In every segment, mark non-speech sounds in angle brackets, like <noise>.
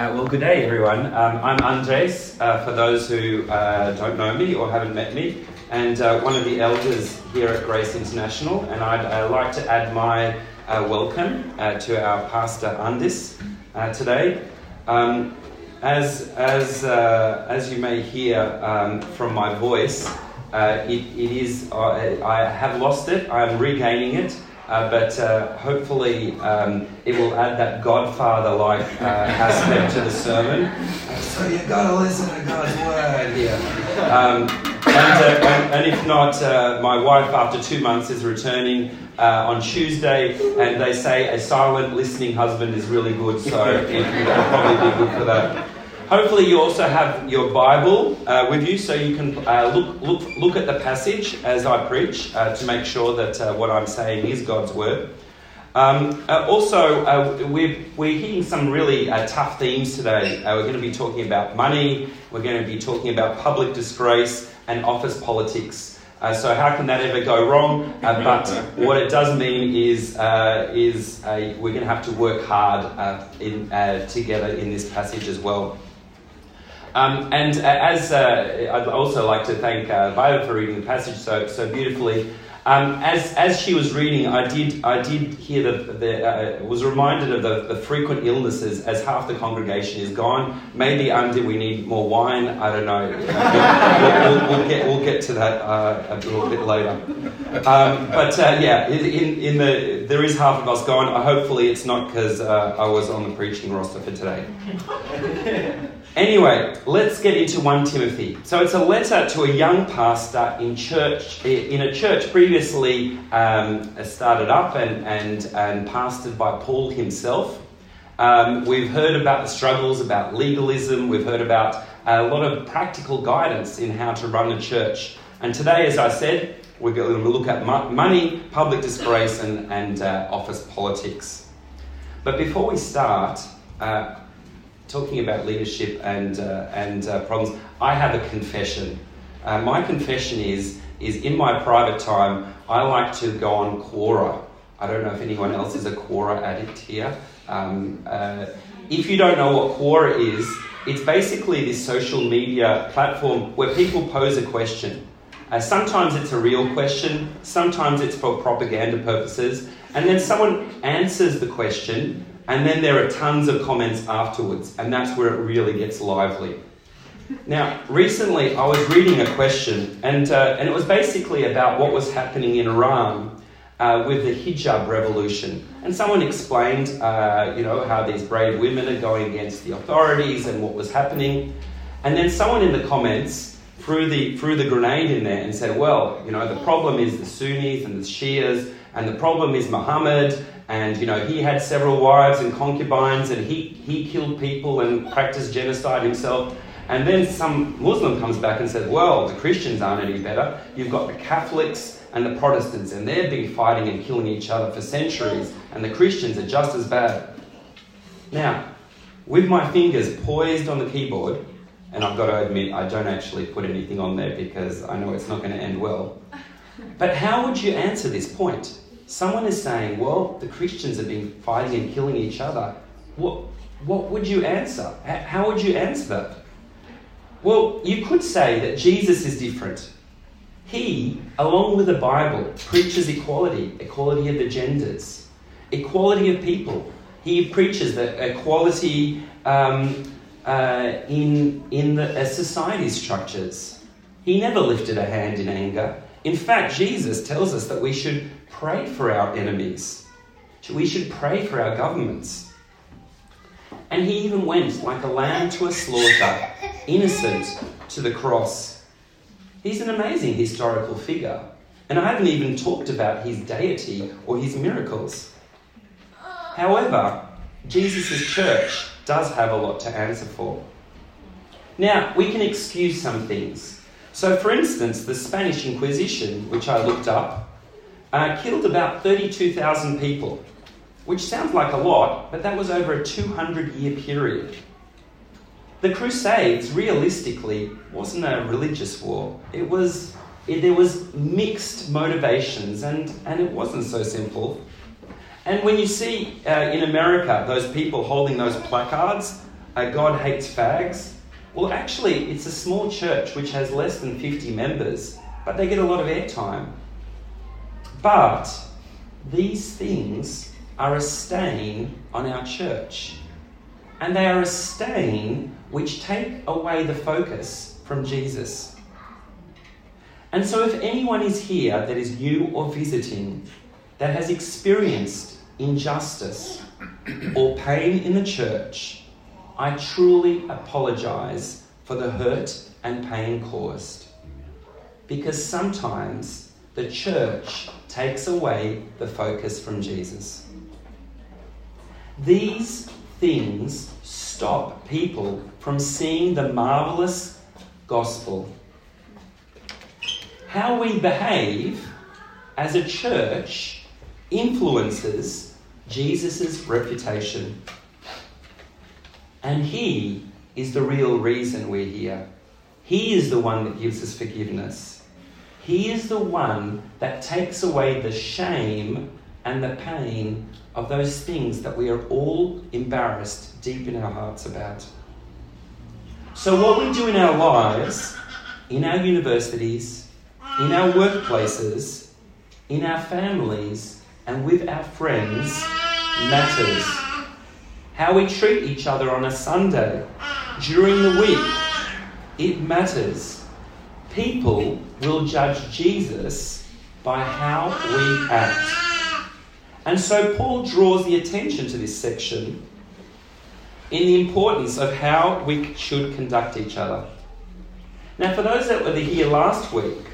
Uh, well, good day, everyone. Um, I'm Andrejs, uh, for those who uh, don't know me or haven't met me, and uh, one of the elders here at Grace International. And I'd uh, like to add my uh, welcome to our pastor Andis today. Um, as, as, as you may hear um, from my voice, it, it is, I have lost it, I'm regaining it. Uh, but uh, hopefully um, it will add that Godfather like uh, aspect to the sermon. So you've got to listen to God's word here. Um, and, uh, and, and, if not, uh, my wife, after two months, is returning uh, on Tuesday, and they say a silent listening husband is really good, so it will probably be good for that. Hopefully, you also have your Bible uh, with you so you can uh, look, look, look at the passage as I preach uh, to make sure that uh, what I'm saying is God's Word. Um, uh, also, uh, we're, we're hitting some really tough themes today. we're going to be talking about money, we're going to be talking about public disgrace and office politics. Uh, so how can that ever go wrong? But what it does mean is uh, is we're going to have to work hard in, together in this passage as well. Um, and uh, as uh, I'd also like to thank uh, for reading the passage so, so beautifully. Um, as, as she was reading, I did, I did hear the, the uh, was reminded of the, the frequent illnesses as half the congregation is gone. Maybe under we need more wine. I don't know. we'll, we'll, we'll, get, we'll get to that uh, a little bit later. Um, but uh, yeah, in, in the, there is half of us gone. Hopefully, it's not because uh, I was on the preaching roster for today. <laughs> Anyway, let's get into 1 Timothy. So it's a letter to a young pastor in church, in a church previously um, started up and, and, and pastored by Paul himself. Um, we've heard about the struggles about legalism. We've heard about a lot of practical guidance in how to run a church. And today, as I said, we're going to look at money, public disgrace, and, and uh, office politics. But before we start, uh, talking about leadership and, uh, and uh, problems, I have a confession. Uh, my confession is, is in my private time, I like to go on Quora. I don't know if anyone else is a Quora addict here. Um, uh, if you don't know what Quora is, it's basically this social media platform where people pose a question. Uh, sometimes it's a real question, sometimes it's for propaganda purposes, and then someone answers the question and then there are tons of comments afterwards, and that's where it really gets lively. Now, recently I was reading a question, and, uh, and it was basically about what was happening in Iran uh, with the hijab revolution. And someone explained, uh, you know, how these brave women are going against the authorities and what was happening. And then someone in the comments threw the, threw the grenade in there and said, well, you know, the problem is the Sunnis and the Shias, and the problem is Muhammad, and you know he had several wives and concubines and he, he killed people and practiced genocide himself. And then some muslim comes back and says well the christians aren't any better. You've got the catholics and the protestants and they've been fighting and killing each other for centuries and the christians are just as bad. Now with my fingers poised on the keyboard and i've got to admit i don't actually put anything on there because i know it's not going to end well but how would you answer this point Someone is saying, well, the Christians have been fighting and killing each other. What, what would you answer? How would you answer that? Well, you could say that Jesus is different. He, along with the Bible, preaches equality, equality of the genders, equality of people. He preaches that equality um, uh, in, in the uh, society structures. He never lifted a hand in anger. In fact, Jesus tells us that we should pray for our enemies. We should pray for our governments. And he even went like a lamb to a slaughter, innocent to the cross. He's an amazing historical figure. And I haven't even talked about his deity or his miracles. However, Jesus' church does have a lot to answer for. Now, we can excuse some things. So, for instance, the Spanish Inquisition, which I looked up, uh, killed about 32,000 people, which sounds like a lot, but that was over a 200 year period. The Crusades, realistically, wasn't a religious war. It was, it, there was mixed motivations, and, and it wasn't so simple. And when you see uh, in America those people holding those placards, uh, God hates fags. Well, actually, it's a small church which has less than 50 members, but they get a lot of airtime. But these things are a stain on our church. And they are a stain which take away the focus from Jesus. And so, if anyone is here that is new or visiting, that has experienced injustice or pain in the church, I truly apologize for the hurt and pain caused. Because sometimes the church takes away the focus from Jesus. These things stop people from seeing the marvelous gospel. How we behave as a church influences Jesus' reputation. And He is the real reason we're here. He is the one that gives us forgiveness. He is the one that takes away the shame and the pain of those things that we are all embarrassed deep in our hearts about. So, what we do in our lives, in our universities, in our workplaces, in our families, and with our friends matters. How we treat each other on a Sunday, during the week, it matters. People will judge Jesus by how we act. And so Paul draws the attention to this section in the importance of how we should conduct each other. Now, for those that were here last week,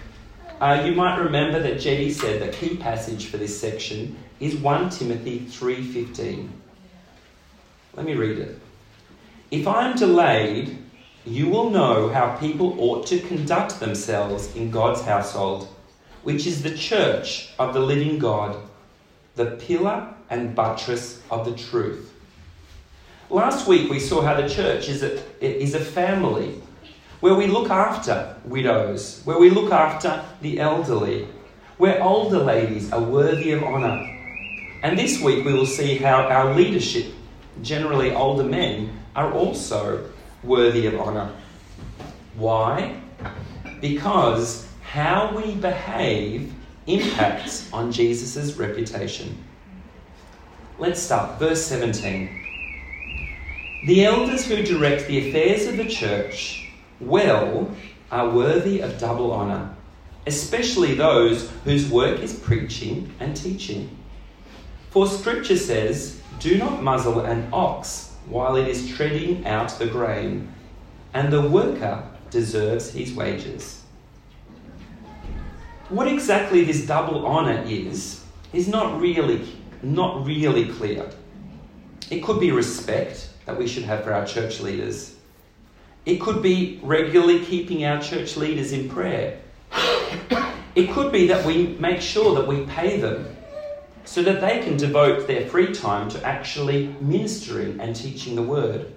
uh, you might remember that Jetty said the key passage for this section is 1 Timothy 3:15. Let me read it. If I am delayed, you will know how people ought to conduct themselves in God's household, which is the church of the living God, the pillar and buttress of the truth. Last week we saw how the church is a, is a family where we look after widows, where we look after the elderly, where older ladies are worthy of honour. And this week we will see how our leadership, generally older men, are also worthy of honour. Why? Because how we behave impacts on Jesus' reputation. Let's start. Verse 17. The elders who direct the affairs of the church well are worthy of double honour, especially those whose work is preaching and teaching. For Scripture says, Do not muzzle an ox while it is treading out the grain, and the worker deserves his wages. What exactly this double honour is, is not really, not really clear. It could be respect that we should have for our church leaders. It could be regularly keeping our church leaders in prayer. <coughs> It could be that we make sure that we pay them so that they can devote their free time to actually ministering and teaching the word.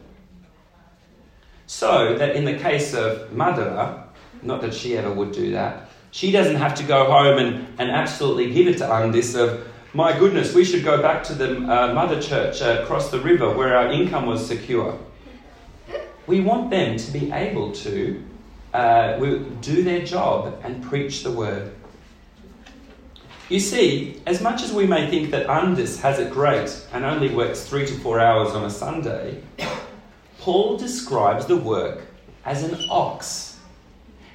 So that in the case of Madara, not that she ever would do that, she doesn't have to go home and, and absolutely give it to Andis of, my goodness, we should go back to the uh, mother church uh, across the river where our income was secure. We want them to be able to uh, do their job and preach the word. You see, as much as we may think that Andis has it great and only works three to four hours on a Sunday, Paul describes the work as an ox.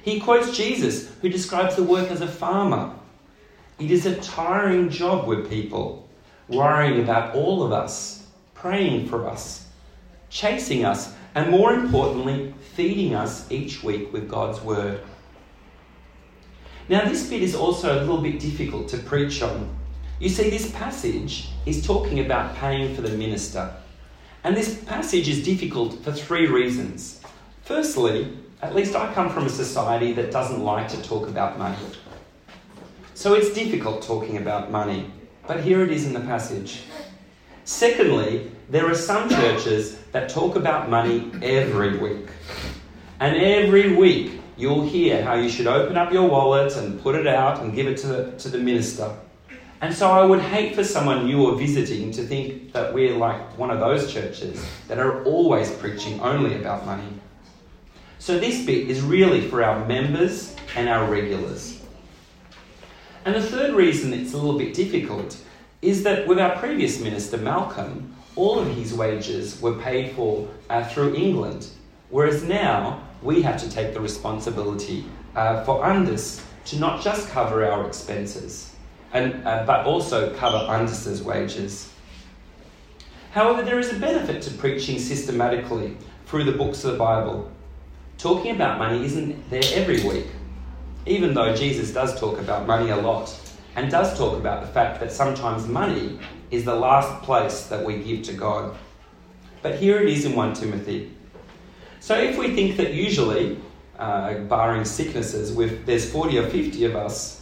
He quotes Jesus, who describes the work as a farmer. It is a tiring job with people, worrying about all of us, praying for us, chasing us, and more importantly, feeding us each week with God's word. Now, this bit is also a little bit difficult to preach on. You see, this passage is talking about paying for the minister. And this passage is difficult for three reasons. Firstly, at least I come from a society that doesn't like to talk about money. So it's difficult talking about money, but here it is in the passage. Secondly, there are some churches that talk about money every week. And every week you'll hear how you should open up your wallet and put it out and give it to the, to the minister. And so I would hate for someone new or visiting to think that we're like one of those churches that are always preaching only about money. So this bit is really for our members and our regulars. And the third reason it's a little bit difficult is that with our previous minister, Malcolm, all of his wages were paid for uh, through England, whereas now we have to take the responsibility uh, for Andis to not just cover our expenses, and, uh, but also cover Andis's wages. However, there is a benefit to preaching systematically through the books of the Bible. Talking about money isn't there every week, even though Jesus does talk about money a lot and does talk about the fact that sometimes money is the last place that we give to God. But here it is in 1 Timothy. So if we think that usually, uh, barring sicknesses, with there's 40 or 50 of us,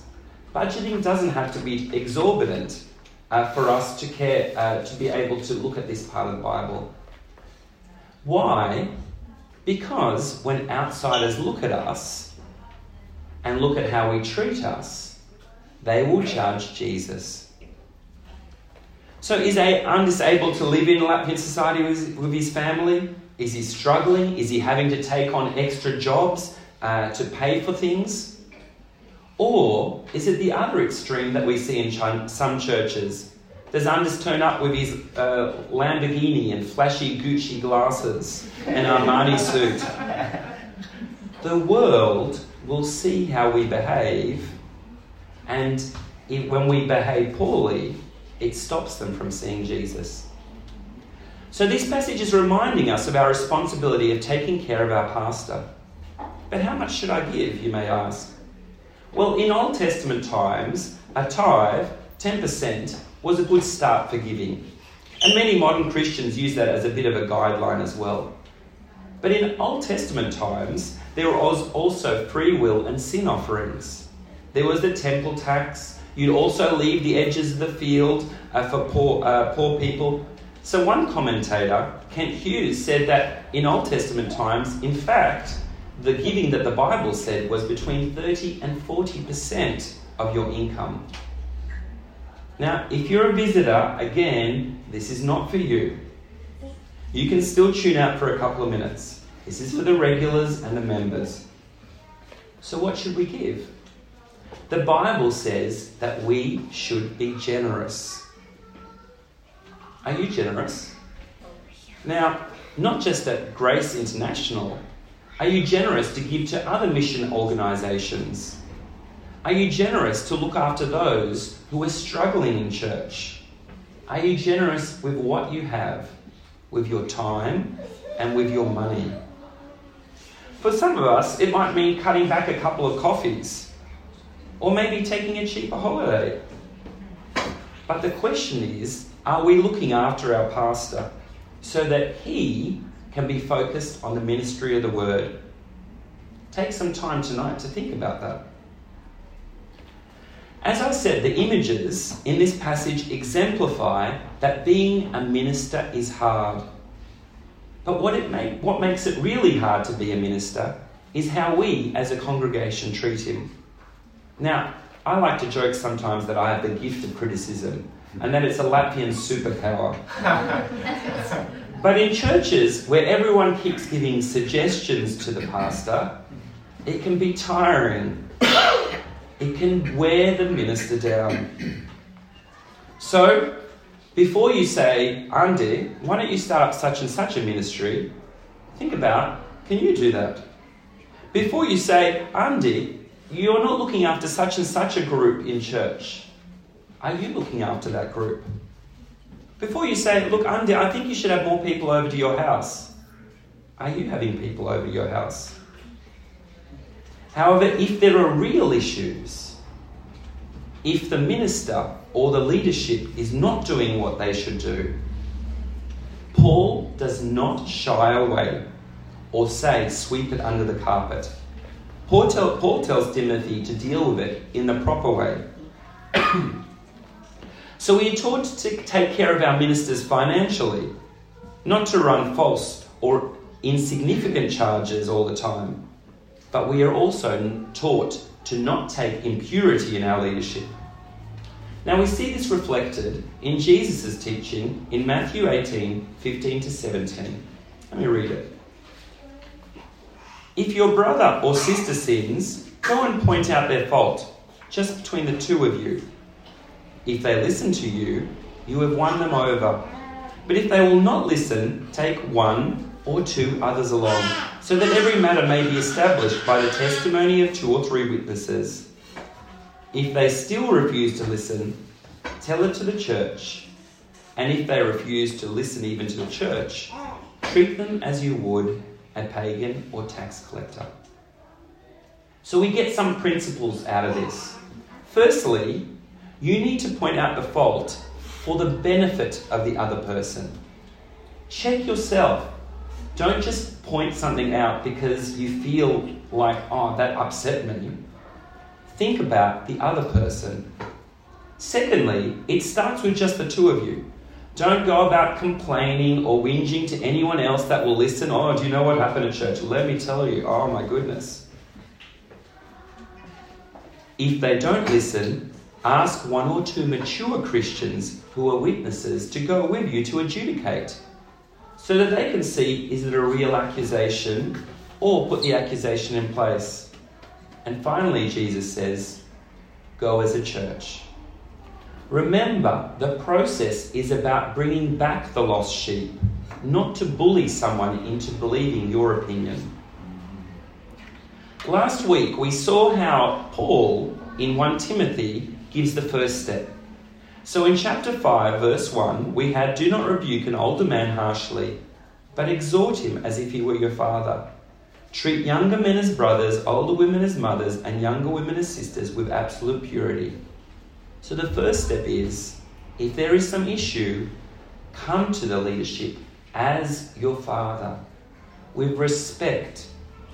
budgeting doesn't have to be exorbitant uh, for us to care uh, to be able to look at this part of the Bible. Why? Because when outsiders look at us and look at how we treat us, they will judge Jesus. So is Andis able to live in a Latvian society with, with his family? Is he struggling? Is he having to take on extra jobs uh, to pay for things? Or is it the other extreme that we see in ch- some churches? Does Andis turn up with his uh, Lamborghini and flashy Gucci glasses and Armani suit? The world will see how we behave and it, when we behave poorly, it stops them from seeing Jesus. So, this passage is reminding us of our responsibility of taking care of our pastor. But how much should I give, you may ask? Well, in Old Testament times, a tithe, 10%, was a good start for giving. And many modern Christians use that as a bit of a guideline as well. But in Old Testament times, there was also free will and sin offerings. There was the temple tax. You'd also leave the edges of the field uh, for poor, uh, poor people. So, one commentator, Kent Hughes, said that in Old Testament times, in fact, the giving that the Bible said was between 30 and 40% of your income. Now, if you're a visitor, again, this is not for you. You can still tune out for a couple of minutes. This is for the regulars and the members. So, what should we give? The Bible says that we should be generous. Are you generous? Now, not just at Grace International, are you generous to give to other mission organisations? Are you generous to look after those who are struggling in church? Are you generous with what you have, with your time and with your money? For some of us, it might mean cutting back a couple of coffees or maybe taking a cheaper holiday. But the question is are we looking after our pastor so that he can be focused on the ministry of the word? Take some time tonight to think about that. As I said, the images in this passage exemplify that being a minister is hard. But what, it make, what makes it really hard to be a minister is how we as a congregation treat him. Now, I like to joke sometimes that I have the gift of criticism and that it's a Latvian superpower. but in churches where everyone keeps giving suggestions to the pastor, it can be tiring. It can wear the minister down. So, before you say, Andy, why don't you start up such and such a ministry? Think about, can you do that? Before you say, Andy, you're not looking after such and such a group in church. Are you looking after that group? Before you say, look, Andy, I think you should have more people over to your house. Are you having people over to your house? However, if there are real issues, if the minister or the leadership is not doing what they should do, Paul does not shy away or say, sweep it under the carpet. Paul, tell, Paul tells Timothy to deal with it in the proper way. <clears throat> so we are taught to take care of our ministers financially, not to run false or insignificant charges all the time. But we are also taught to not take impurity in our leadership. Now we see this reflected in Jesus' teaching in Matthew 18 15 to 17. Let me read it. If your brother or sister sins, go and point out their fault, just between the two of you. If they listen to you, you have won them over. But if they will not listen, take one or two others along, so that every matter may be established by the testimony of two or three witnesses. If they still refuse to listen, tell it to the church. And if they refuse to listen even to the church, treat them as you would a pagan or tax collector. So we get some principles out of this. Firstly, you need to point out the fault for the benefit of the other person. Check yourself. Don't just point something out because you feel like, oh, that upset me. Think about the other person. Secondly, it starts with just the two of you. Don't go about complaining or whinging to anyone else that will listen. Oh, do you know what happened at church? Let me tell you. Oh, my goodness. If they don't listen, ask one or two mature Christians who are witnesses to go with you to adjudicate so that they can see is it a real accusation or put the accusation in place. And finally, Jesus says, go as a church. Remember, the process is about bringing back the lost sheep, not to bully someone into believing your opinion. Last week, we saw how Paul in 1 Timothy gives the first step. So in chapter 5, verse 1, we had Do not rebuke an older man harshly, but exhort him as if he were your father. Treat younger men as brothers, older women as mothers, and younger women as sisters with absolute purity. So the first step is if there is some issue, come to the leadership as your father, with respect,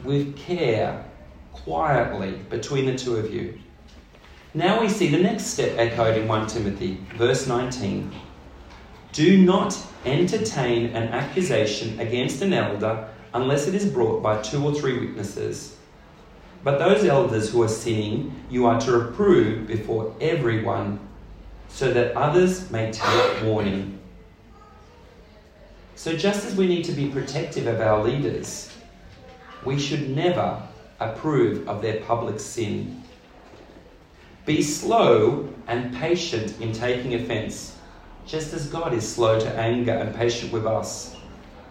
with care, quietly between the two of you. Now we see the next step echoed in 1 Timothy, verse 19. Do not entertain an accusation against an elder unless it is brought by two or three witnesses. But those elders who are sinning, you are to reprove before everyone, so that others may take warning. So, just as we need to be protective of our leaders, we should never approve of their public sin. Be slow and patient in taking offence, just as God is slow to anger and patient with us.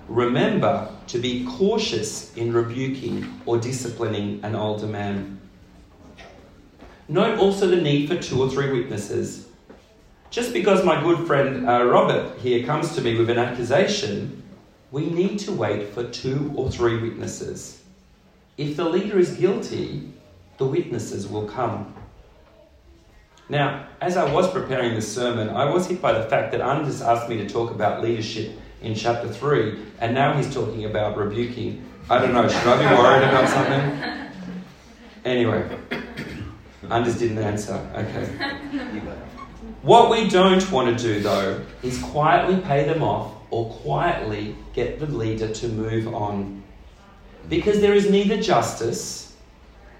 Remember to be cautious in rebuking or disciplining an older man. Note also the need for two or three witnesses. Just because my good friend uh, Robert here comes to me with an accusation, we need to wait for two or three witnesses. If the leader is guilty, the witnesses will come. Now, as I was preparing this sermon, I was hit by the fact that Andis asked me to talk about leadership in chapter 3, and now he's talking about rebuking. I don't know, should I be worried about something? Anyway, Andis didn't answer. Okay. What we don't want to do, though, is quietly pay them off or quietly get the leader to move on. Because there is neither justice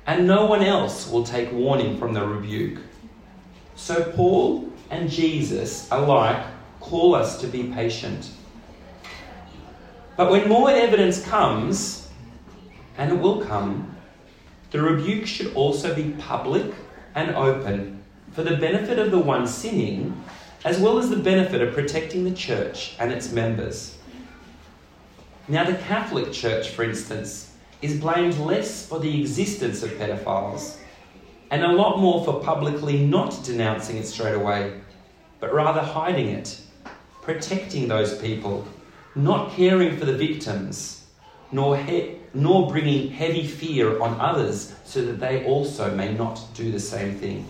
and no one else will take warning from the rebuke. So, Paul and Jesus alike call us to be patient. But when more evidence comes, and it will come, the rebuke should also be public and open for the benefit of the one sinning, as well as the benefit of protecting the church and its members. Now, the Catholic Church, for instance, is blamed less for the existence of pedophiles and a lot more for publicly not denouncing it straight away, but rather hiding it, protecting those people not caring for the victims, nor, he- nor bringing heavy fear on others so that they also may not do the same thing.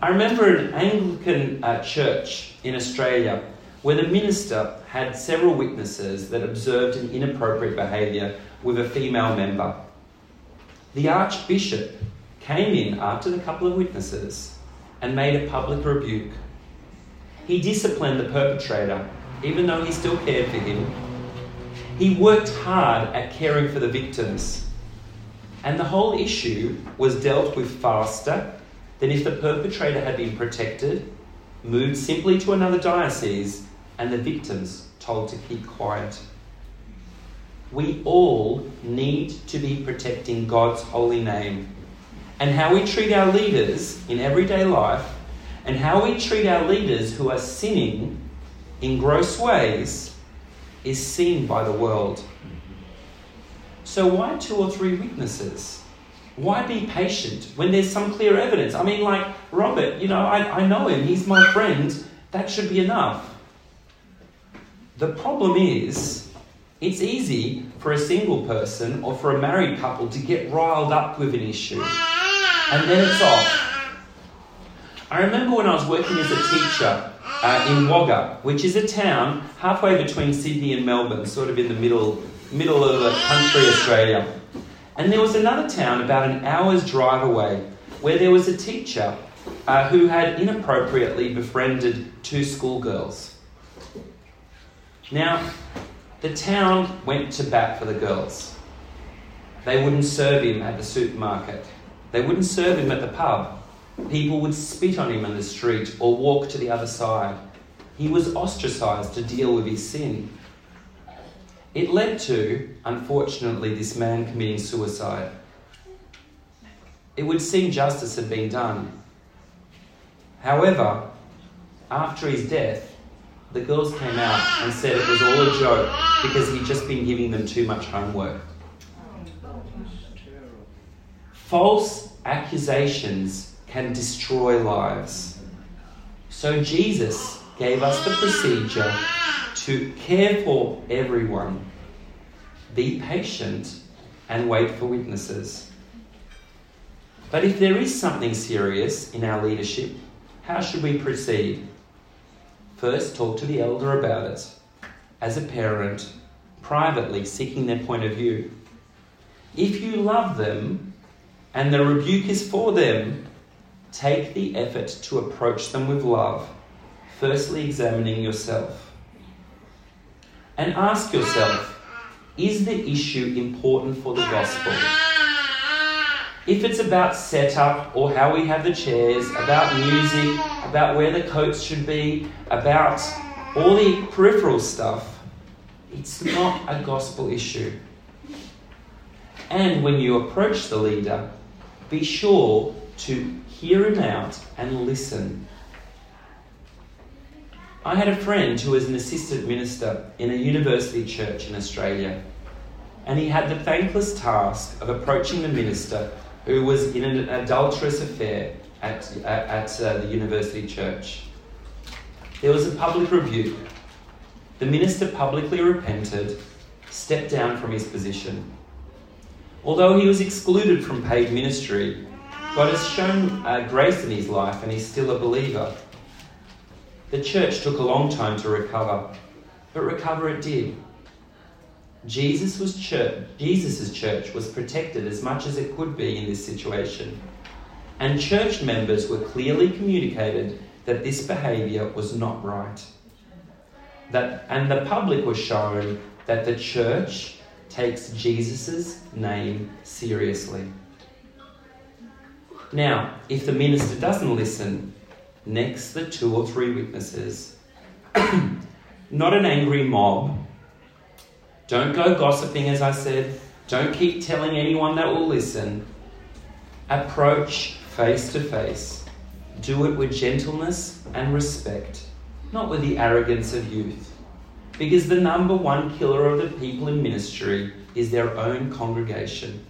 I remember an Anglican uh, church in Australia where the minister had several witnesses that observed an inappropriate behaviour with a female member. The Archbishop came in after the couple of witnesses and made a public rebuke. He disciplined the perpetrator even though he still cared for him. He worked hard at caring for the victims. And the whole issue was dealt with faster than if the perpetrator had been protected, moved simply to another diocese, and the victims told to keep quiet. We all need to be protecting God's holy name. And how we treat our leaders in everyday life, and how we treat our leaders who are sinning in gross ways, is seen by the world. So, why two or three witnesses? Why be patient when there's some clear evidence? I mean, like Robert, you know, I, I know him, he's my friend, that should be enough. The problem is, it's easy for a single person or for a married couple to get riled up with an issue, and then it's off. I remember when I was working as a teacher uh, in Wagga, which is a town halfway between Sydney and Melbourne, sort of in the middle, middle of the country, Australia. And there was another town about an hour's drive away where there was a teacher uh, who had inappropriately befriended two schoolgirls. Now, the town went to bat for the girls. They wouldn't serve him at the supermarket. They wouldn't serve him at the pub. People would spit on him in the street or walk to the other side. He was ostracised to deal with his sin. It led to, unfortunately, this man committing suicide. It would seem justice had been done. However, after his death, the girls came out and said it was all a joke because he'd just been giving them too much homework. False accusations can destroy lives. So Jesus gave us the procedure to care for everyone, be patient, and wait for witnesses. But if there is something serious in our leadership, how should we proceed? First, talk to the elder about it. As a parent, privately seeking their point of view. If you love them and the rebuke is for them, take the effort to approach them with love, firstly examining yourself and ask yourself is the issue important for the gospel? If it's about setup or how we have the chairs, about music, about where the coats should be, about all the peripheral stuff, it's not a gospel issue. And when you approach the leader, be sure to hear him out and listen I had a friend who was an assistant minister in a university church in Australia, and he had the thankless task of approaching the minister who was in an adulterous affair at, at uh, the university church. There was a public rebuke. The minister publicly repented, stepped down from his position. Although he was excluded from paid ministry, God has shown uh, grace in his life and he's still a believer. The church took a long time to recover, but recover it did. Jesus was church, Jesus's church was protected as much as it could be in this situation. And church members were clearly communicated that this behaviour was not right. That, and the public was shown that the church takes Jesus' name seriously. Now, if the minister doesn't listen, Next, the two or three witnesses. <clears throat> Not an angry mob. Don't go gossiping, as I said. Don't keep telling anyone that will listen. Approach face to face. Do it with gentleness and respect, not with the arrogance of youth. Because the number one killer of the people in ministry is their own congregation.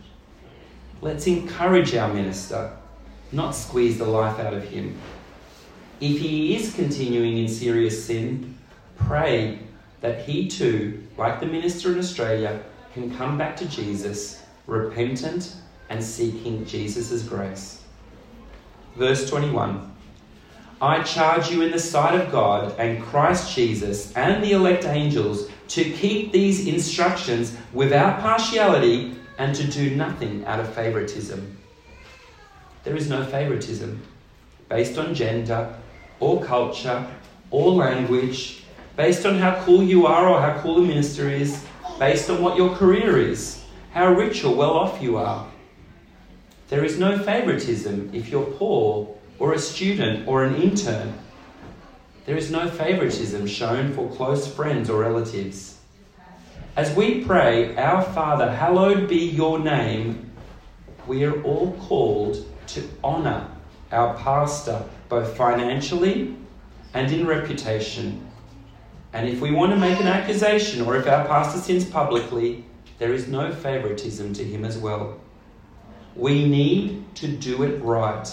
Let's encourage our minister, not squeeze the life out of him. If he is continuing in serious sin, pray that he too, like the minister in Australia, can come back to Jesus, repentant and seeking Jesus' grace. Verse 21 I charge you in the sight of God and Christ Jesus and the elect angels to keep these instructions without partiality and to do nothing out of favoritism. There is no favoritism based on gender, or culture or language, based on how cool you are or how cool the minister is, based on what your career is, how rich or well off you are. There is no favoritism if you're poor or a student or an intern. There is no favoritism shown for close friends or relatives. As we pray, Our Father, hallowed be your name, we are all called to honour our pastor both financially and in reputation. And if we want to make an accusation or if our pastor sins publicly, there is no favoritism to him as well. We need to do it right.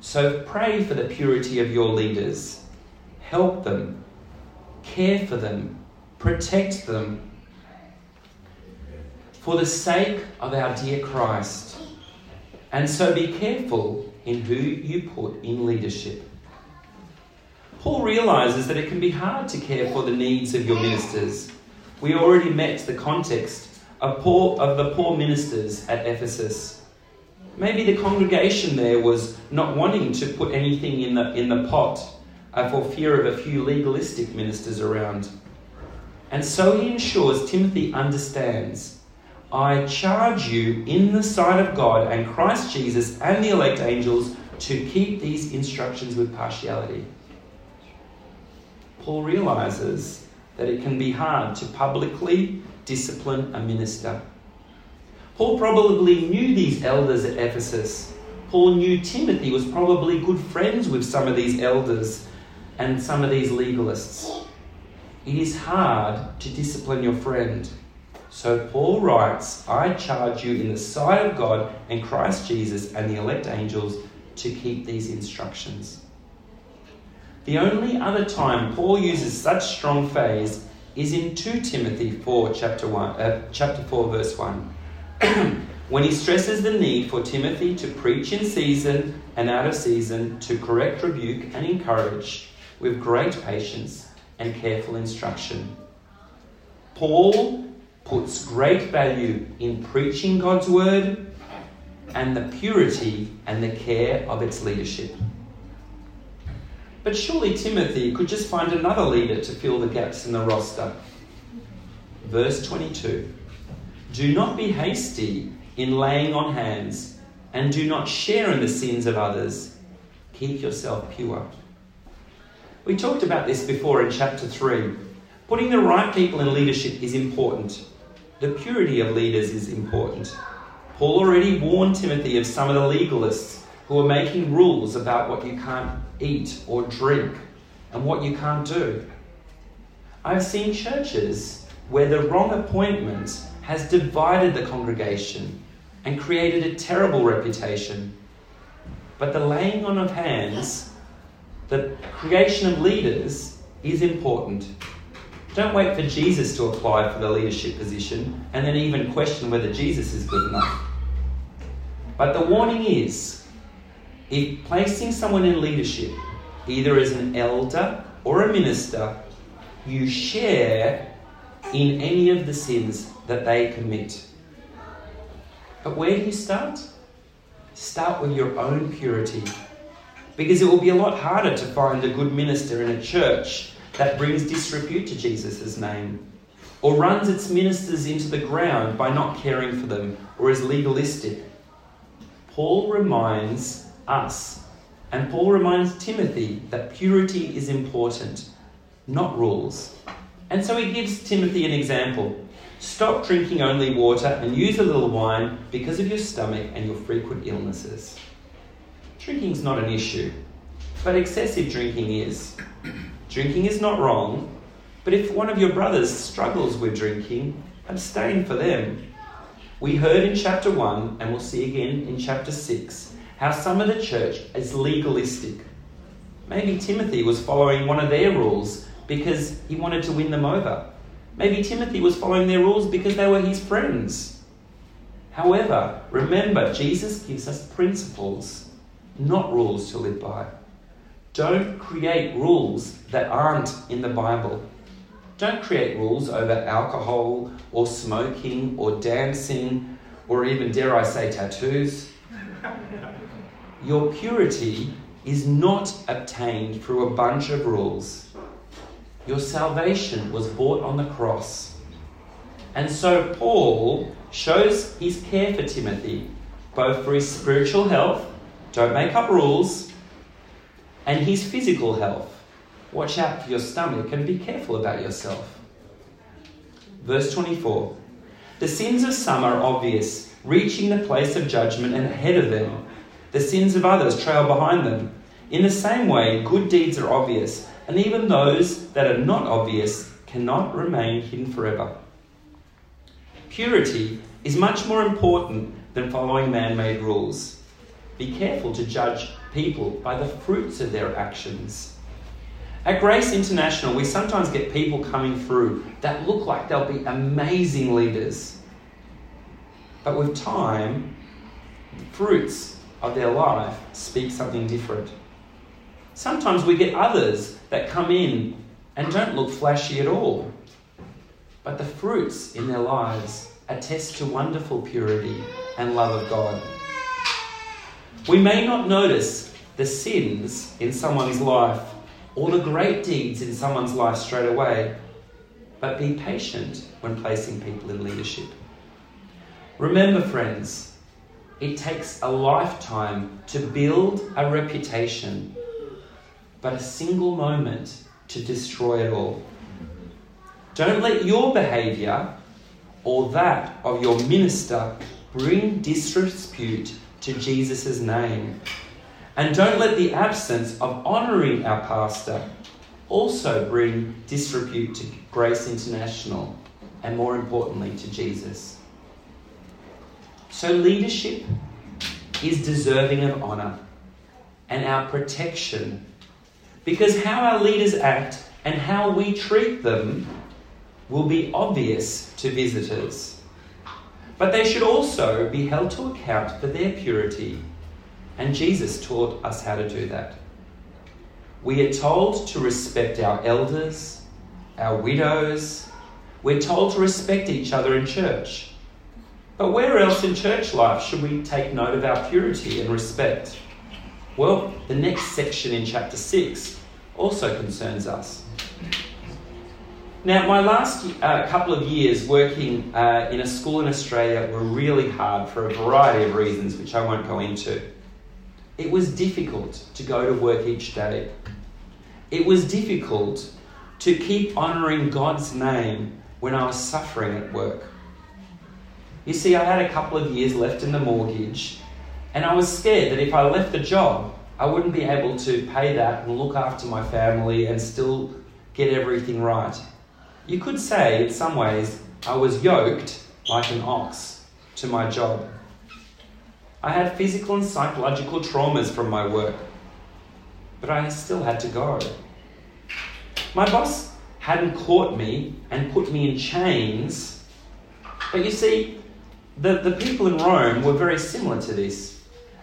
So pray for the purity of your leaders. Help them, care for them, protect them. For the sake of our dear Christ. And so be careful in who you put in leadership. Paul realizes that it can be hard to care for the needs of your ministers. We already met the context of, poor, of the poor ministers at Ephesus. Maybe the congregation there was not wanting to put anything in the, in the pot uh, for fear of a few legalistic ministers around. And so he ensures Timothy understands I charge you in the sight of God and Christ Jesus and the elect angels to keep these instructions with partiality. Paul realizes that it can be hard to publicly discipline a minister. Paul probably knew these elders at Ephesus. Paul knew Timothy was probably good friends with some of these elders and some of these legalists. It is hard to discipline your friend. So Paul writes, I charge you in the sight of God and Christ Jesus and the elect angels to keep these instructions. The only other time Paul uses such strong phrase is in 2 Timothy 4, chapter, 1, uh, chapter 4, verse 1, <coughs> when he stresses the need for Timothy to preach in season and out of season, to correct, rebuke, and encourage with great patience and careful instruction. Paul puts great value in preaching God's word and the purity and the care of its leadership. But surely Timothy could just find another leader to fill the gaps in the roster. Verse 22 Do not be hasty in laying on hands, and do not share in the sins of others. Keep yourself pure. We talked about this before in chapter 3. Putting the right people in leadership is important. The purity of leaders is important. Paul already warned Timothy of some of the legalists who are making rules about what you can't eat or drink and what you can't do. I've seen churches where the wrong appointment has divided the congregation and created a terrible reputation. But the laying on of hands, the creation of leaders, is important. Don't wait for Jesus to apply for the leadership position and then even question whether Jesus is good enough. But the warning is if placing someone in leadership, either as an elder or a minister, you share in any of the sins that they commit. But where do you start? Start with your own purity. Because it will be a lot harder to find a good minister in a church that brings disrepute to Jesus' name, or runs its ministers into the ground by not caring for them, or is legalistic. Paul reminds us, and Paul reminds Timothy, that purity is important, not rules. And so he gives Timothy an example. Stop drinking only water and use a little wine because of your stomach and your frequent illnesses. Drinking is not an issue, but excessive drinking is. Drinking is not wrong, but if one of your brothers struggles with drinking, abstain for them. We heard in chapter 1, and we'll see again in chapter 6, how some of the church is legalistic. Maybe Timothy was following one of their rules because he wanted to win them over. Maybe Timothy was following their rules because they were his friends. However, remember, Jesus gives us principles, not rules to live by. Don't create rules that aren't in the Bible. Don't create rules over alcohol or smoking or dancing or even, dare I say, tattoos. Your purity is not obtained through a bunch of rules. Your salvation was bought on the cross. And so Paul shows his care for Timothy, both for his spiritual health, don't make up rules, and his physical health. Watch out for your stomach and be careful about yourself. Verse 24 The sins of some are obvious, reaching the place of judgment and ahead of them. The sins of others trail behind them. In the same way, good deeds are obvious, and even those that are not obvious cannot remain hidden forever. Purity is much more important than following man made rules. Be careful to judge people by the fruits of their actions. At Grace International, we sometimes get people coming through that look like they'll be amazing leaders. But with time, fruits of their life speak something different. Sometimes we get others that come in and don't look flashy at all, but the fruits in their lives attest to wonderful purity and love of God. We may not notice the sins in someone's life or the great deeds in someone's life straight away, but be patient when placing people in leadership. Remember, friends, it takes a lifetime to build a reputation, but a single moment to destroy it all. Don't let your behaviour or that of your minister bring disrepute to Jesus' name. And don't let the absence of honouring our pastor also bring disrepute to Grace International and, more importantly, to Jesus. So, leadership is deserving of honour and our protection because how our leaders act and how we treat them will be obvious to visitors. But they should also be held to account for their purity, and Jesus taught us how to do that. We are told to respect our elders, our widows. We're told to respect each other in church. But where else in church life should we take note of our purity and respect? Well, the next section in chapter 6 also concerns us. Now, my last uh, couple of years working uh, in a school in Australia were really hard for a variety of reasons, which I won't go into. It was difficult to go to work each day. It was difficult to keep honouring God's name when I was suffering at work. You see, I had a couple of years left in the mortgage, and I was scared that if I left the job, I wouldn't be able to pay that and look after my family and still get everything right. You could say, in some ways, I was yoked like an ox to my job. I had physical and psychological traumas from my work, but I still had to go. My boss hadn't caught me and put me in chains, but you see, the, the people in Rome were very similar to this.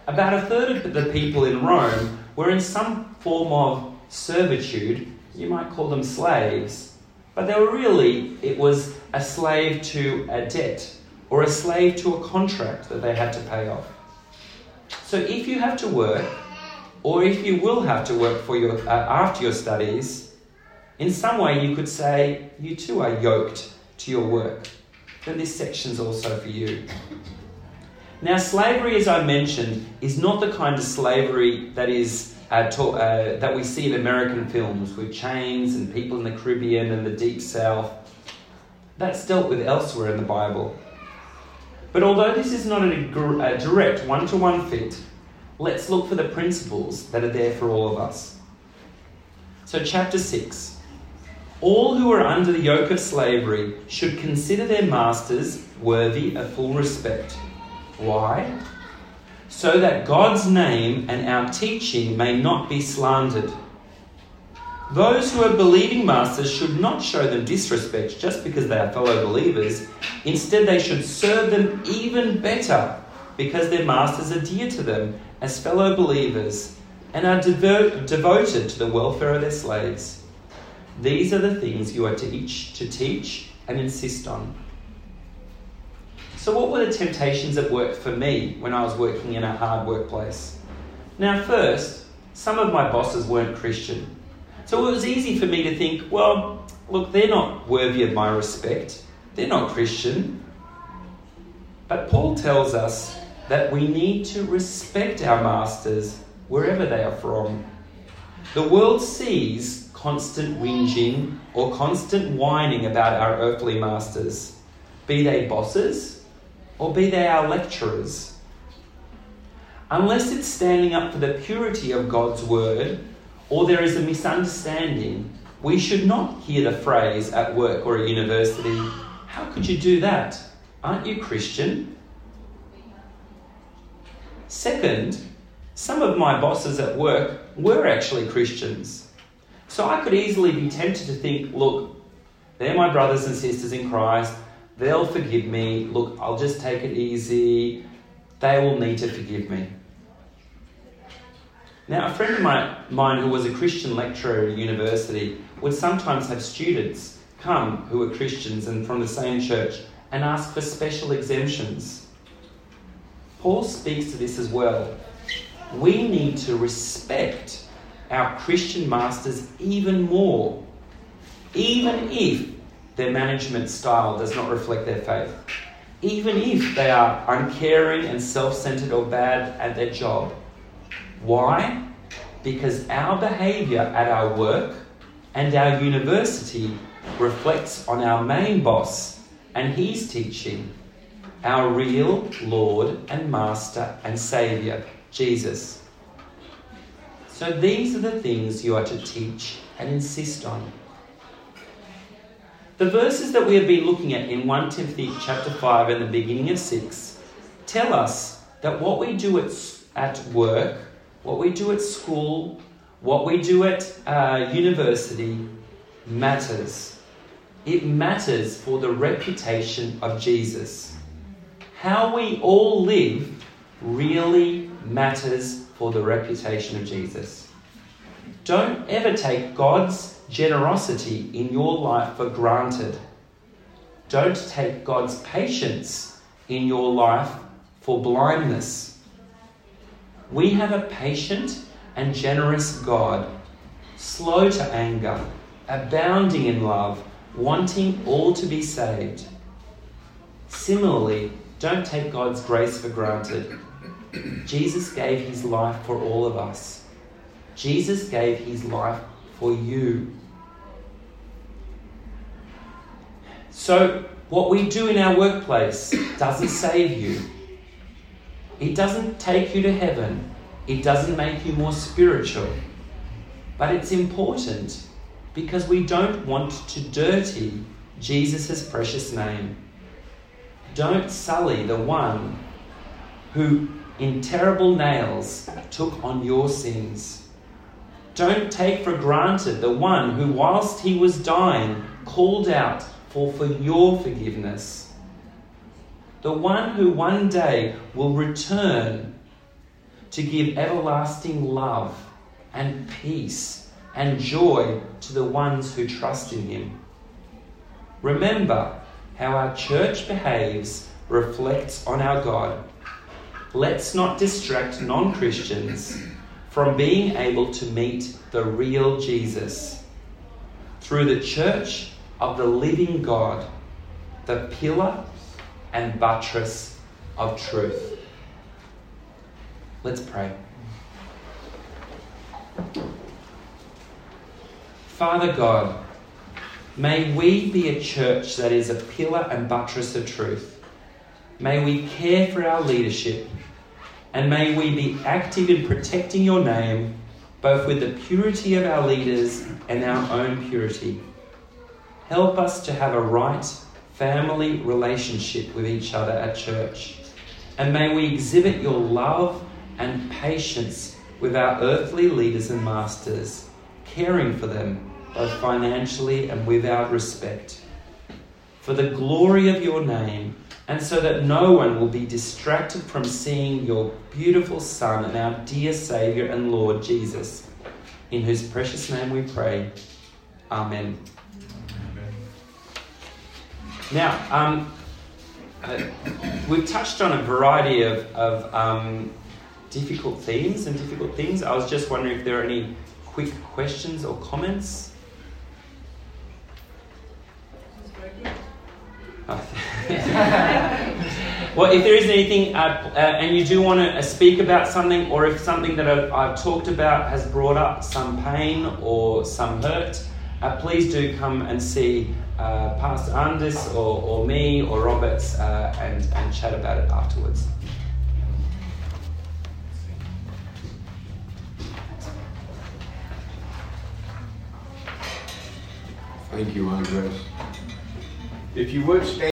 About a third of the people in Rome were in some form of servitude, you might call them slaves but they were really, it was a slave to a debt or a slave to a contract that they had to pay off. So if you have to work, or if you will have to work for your, uh, after your studies, in some way you could say you too are yoked to your work. Then this section's also for you. Now, slavery, as I mentioned, is not the kind of slavery that is uh, to, uh, that we see in American films with chains and people in the Caribbean and the Deep South. That's dealt with elsewhere in the Bible. But although this is not a, a direct one to one fit, let's look for the principles that are there for all of us. So, chapter 6 All who are under the yoke of slavery should consider their masters worthy of full respect. Why? so that God's name and our teaching may not be slandered. Those who are believing masters should not show them disrespect just because they are fellow believers. Instead, they should serve them even better because their masters are dear to them as fellow believers and are devo- devoted to the welfare of their slaves. These are the things you are to each to teach and insist on. So, what were the temptations that worked for me when I was working in a hard workplace? Now, first, some of my bosses weren't Christian. So it was easy for me to think, well, look, they're not worthy of my respect. They're not Christian. But Paul tells us that we need to respect our masters wherever they are from. The world sees constant whinging or constant whining about our earthly masters, be they bosses or be they our lecturers. Unless it's standing up for the purity of God's word or there is a misunderstanding, we should not hear the phrase at work or at university, How could you do that? Aren't you Christian? Second, some of my bosses at work were actually Christians. So I could easily be tempted to think, look, they're my brothers and sisters in Christ. They'll forgive me. Look, I'll just take it easy. They will need to forgive me. Now, a friend of my, mine who was a Christian lecturer at university would sometimes have students come who were Christians and from the same church and ask for special exemptions. Paul speaks to this as well. We need to respect our Christian masters even more, even if their management style does not reflect their faith, even if they are uncaring and self centered or bad at their job why? Because our behaviour at our work and our university reflects on our main boss and his teaching, our real Lord and Master and Saviour, Jesus. So these are the things you are to teach and insist on. The verses that we have been looking at in 1 Timothy chapter 5 and the beginning of 6 tell us that what we do at, at work what we do at school, what we do at uh, university matters. It matters for the reputation of Jesus. How we all live really matters for the reputation of Jesus. Don't ever take God's generosity in your life for granted. Don't take God's patience in your life for blindness. We have a patient and generous God, slow to anger, abounding in love, wanting all to be saved. Similarly, don't take God's grace for granted. Jesus gave his life for all of us. Jesus gave his life for you. So, what we do in our workplace doesn't save you. It doesn't take you to heaven, it doesn't make you more spiritual. But it's important because we don't want to dirty Jesus' precious name. Don't sully the one who, in terrible nails, took on your sins. Don't take for granted the one who, whilst he was dying, called out for, for your forgiveness the one who one day will return to give everlasting love and peace and joy to the ones who trust in him. Remember how our church behaves reflects on our God. Let's not distract non Christians from being able to meet the real Jesus through the church of the living God, the pillar and buttress of truth. Let's pray. Father God, may we be a church that is a pillar and buttress of truth. May we care for our leadership and may we be active in protecting your name, both with the purity of our leaders and our own purity. Help us to have a right family relationship with each other at church. And may we exhibit your love and patience with our earthly leaders and masters, caring for them both financially and without respect. For the glory of your name, and so that no one will be distracted from seeing your beautiful Son and our dear Saviour and Lord Jesus, in whose precious name we pray. Amen. Now, um, uh, we've touched on a variety of, of um, difficult themes and difficult things. I was just wondering if there are any quick questions or comments. <laughs> Well, if there is anything, uh, uh, and you do want to uh, speak about something, or if something that I've, I've, talked about has brought up some pain or some hurt, uh, please do come and see uh, Pastor Andis or, or, me or Roberts and, and chat about it afterwards. Thank you, Andrejs. If you would stand.